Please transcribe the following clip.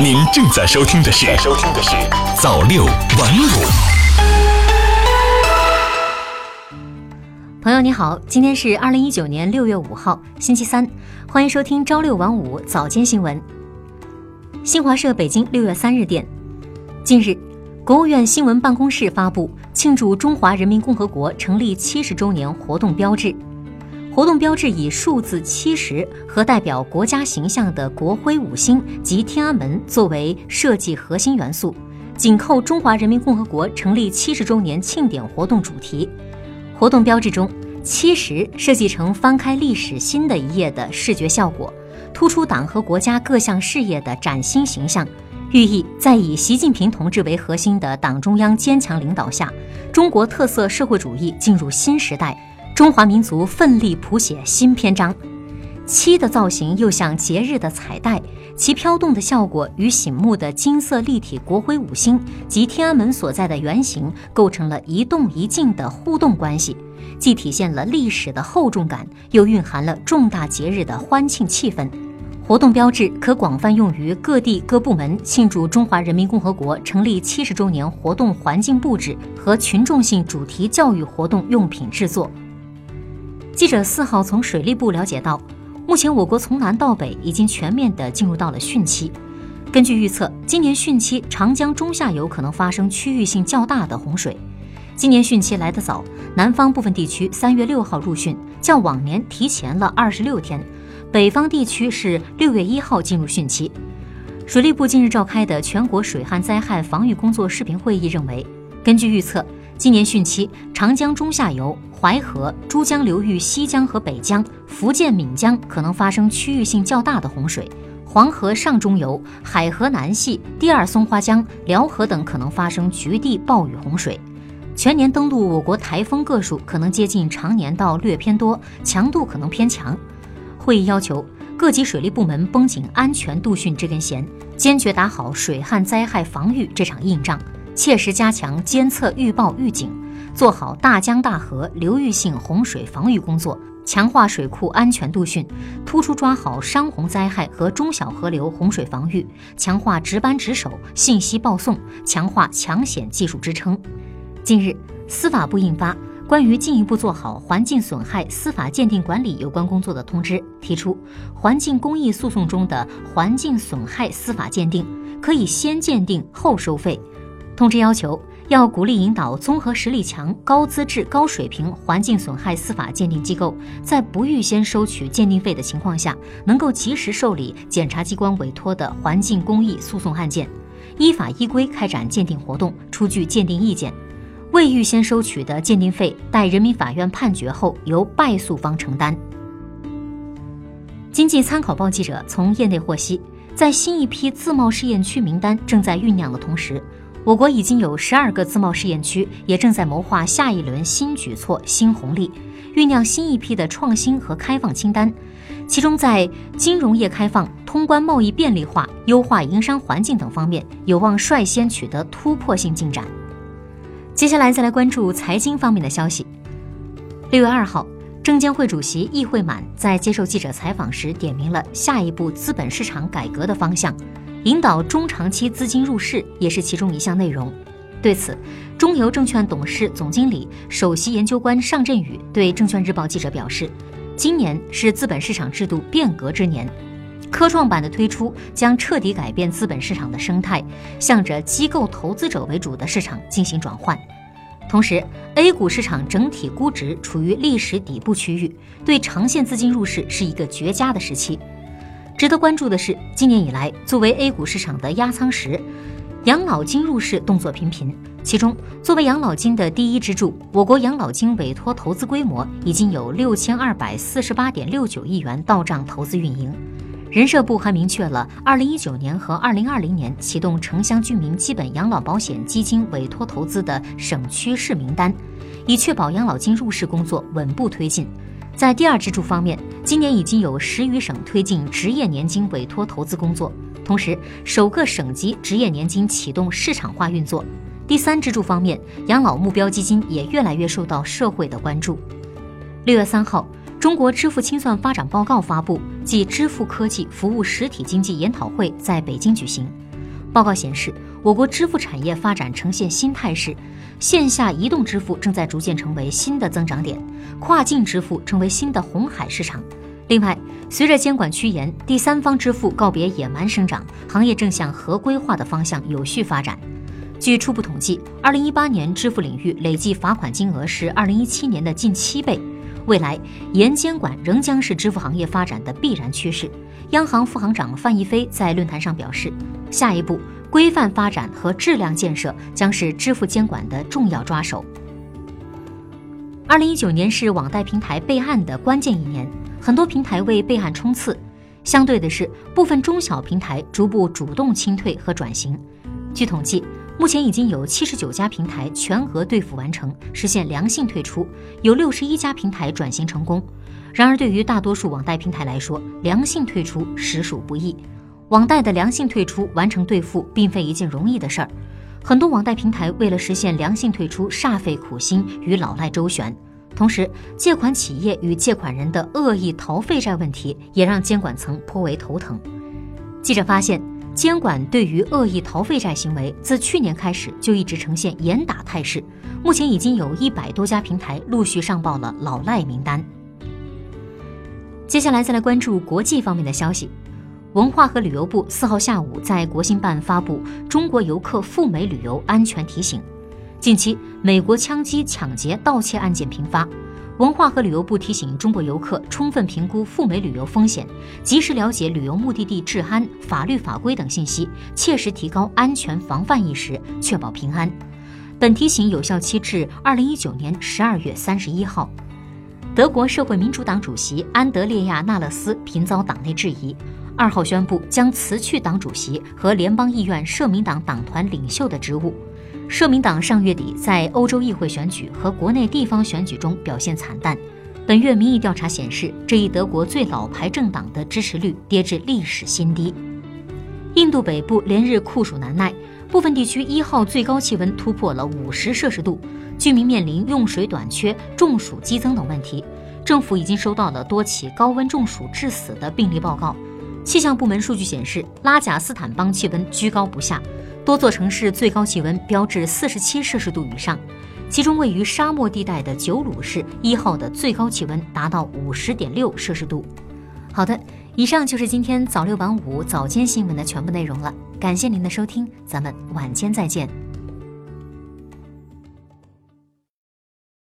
您正在收听的是《收听的是早六晚五》。朋友你好，今天是二零一九年六月五号，星期三，欢迎收听朝六晚五早间新闻。新华社北京六月三日电，近日，国务院新闻办公室发布庆祝中华人民共和国成立七十周年活动标志。活动标志以数字七十和代表国家形象的国徽五星及天安门作为设计核心元素，紧扣中华人民共和国成立七十周年庆典活动主题。活动标志中，七十设计成翻开历史新的一页的视觉效果，突出党和国家各项事业的崭新形象，寓意在以习近平同志为核心的党中央坚强领导下，中国特色社会主义进入新时代。中华民族奋力谱写新篇章，七的造型又像节日的彩带，其飘动的效果与醒目的金色立体国徽五星及天安门所在的圆形构成了一动一静的互动关系，既体现了历史的厚重感，又蕴含了重大节日的欢庆气氛。活动标志可广泛用于各地各部门庆祝中华人民共和国成立七十周年活动环境布置和群众性主题教育活动用品制作。记者四号从水利部了解到，目前我国从南到北已经全面的进入到了汛期。根据预测，今年汛期长江中下游可能发生区域性较大的洪水。今年汛期来得早，南方部分地区三月六号入汛，较往年提前了二十六天；北方地区是六月一号进入汛期。水利部近日召开的全国水旱灾害防御工作视频会议认为，根据预测。今年汛期，长江中下游、淮河、珠江流域西江和北江、福建闽江可能发生区域性较大的洪水；黄河上中游、海河南系、第二松花江、辽河等可能发生局地暴雨洪水。全年登陆我国台风个数可能接近常年到略偏多，强度可能偏强。会议要求各级水利部门绷紧安全度汛这根弦，坚决打好水旱灾害防御这场硬仗。切实加强监测、预报、预警，做好大江大河流域性洪水防御工作，强化水库安全度汛，突出抓好山洪灾害和中小河流洪水防御，强化值班值守、信息报送，强化抢险技术支撑。近日，司法部印发《关于进一步做好环境损害司法鉴定管理有关工作的通知》，提出环境公益诉讼中的环境损害司法鉴定可以先鉴定后收费。通知要求，要鼓励引导综合实力强、高资质、高水平环境损害司法鉴定机构，在不预先收取鉴定费的情况下，能够及时受理检察机关委托的环境公益诉讼案件，依法依规开展鉴定活动，出具鉴定意见。未预先收取的鉴定费，待人民法院判决后由败诉方承担。经济参考报记者从业内获悉，在新一批自贸试验区名单正在酝酿的同时。我国已经有十二个自贸试验区，也正在谋划下一轮新举措、新红利，酝酿新一批的创新和开放清单。其中，在金融业开放、通关贸易便利化、优化营商环境等方面，有望率先取得突破性进展。接下来，再来关注财经方面的消息。六月二号，证监会主席易会满在接受记者采访时，点明了下一步资本市场改革的方向。引导中长期资金入市也是其中一项内容。对此，中邮证券董事总经理、首席研究官尚振宇对证券日报记者表示：“今年是资本市场制度变革之年，科创板的推出将彻底改变资本市场的生态，向着机构投资者为主的市场进行转换。同时，A 股市场整体估值处于历史底部区域，对长线资金入市是一个绝佳的时期。”值得关注的是，今年以来，作为 A 股市场的压舱石，养老金入市动作频频。其中，作为养老金的第一支柱，我国养老金委托投资规模已经有六千二百四十八点六九亿元到账投资运营。人社部还明确了二零一九年和二零二零年启动城乡居民基本养老保险基金委托投资的省区市名单，以确保养老金入市工作稳步推进。在第二支柱方面，今年已经有十余省推进职业年金委托投资工作，同时首个省级职业年金启动市场化运作。第三支柱方面，养老目标基金也越来越受到社会的关注。六月三号，中国支付清算发展报告发布暨支付科技服务实体经济研讨会在北京举行。报告显示，我国支付产业发展呈现新态势，线下移动支付正在逐渐成为新的增长点，跨境支付成为新的红海市场。另外，随着监管趋严，第三方支付告别野蛮生长，行业正向合规化的方向有序发展。据初步统计，二零一八年支付领域累计罚款金额是二零一七年的近七倍。未来严监管仍将是支付行业发展的必然趋势。央行副行长范一飞在论坛上表示，下一步规范发展和质量建设将是支付监管的重要抓手。二零一九年是网贷平台备案的关键一年，很多平台为备案冲刺。相对的是，部分中小平台逐步主动清退和转型。据统计。目前已经有七十九家平台全额兑付完成，实现良性退出；有六十一家平台转型成功。然而，对于大多数网贷平台来说，良性退出实属不易。网贷的良性退出完成兑付，并非一件容易的事儿。很多网贷平台为了实现良性退出，煞费苦心与老赖周旋。同时，借款企业与借款人的恶意逃废债问题，也让监管层颇为头疼。记者发现。监管对于恶意逃废债行为，自去年开始就一直呈现严打态势。目前已经有一百多家平台陆续上报了老赖名单。接下来再来关注国际方面的消息。文化和旅游部四号下午在国新办发布《中国游客赴美旅游安全提醒》，近期美国枪击、抢劫、盗窃案件频发。文化和旅游部提醒中国游客充分评估赴美旅游风险，及时了解旅游目的地治安、法律法规等信息，切实提高安全防范意识，确保平安。本提醒有效期至二零一九年十二月三十一号。德国社会民主党主席安德烈亚·纳勒斯频遭党内质疑，二号宣布将辞去党主席和联邦议院社民党党团领袖的职务。社民党上月底在欧洲议会选举和国内地方选举中表现惨淡。本月民意调查显示，这一德国最老牌政党的支持率跌至历史新低。印度北部连日酷暑难耐，部分地区一号最高气温突破了五十摄氏度，居民面临用水短缺、中暑激增等问题。政府已经收到了多起高温中暑致死的病例报告。气象部门数据显示，拉贾斯坦邦气温居高不下。多座城市最高气温标至四十七摄氏度以上，其中位于沙漠地带的九鲁市一号的最高气温达到五十点六摄氏度。好的，以上就是今天早六晚五早间新闻的全部内容了，感谢您的收听，咱们晚间再见。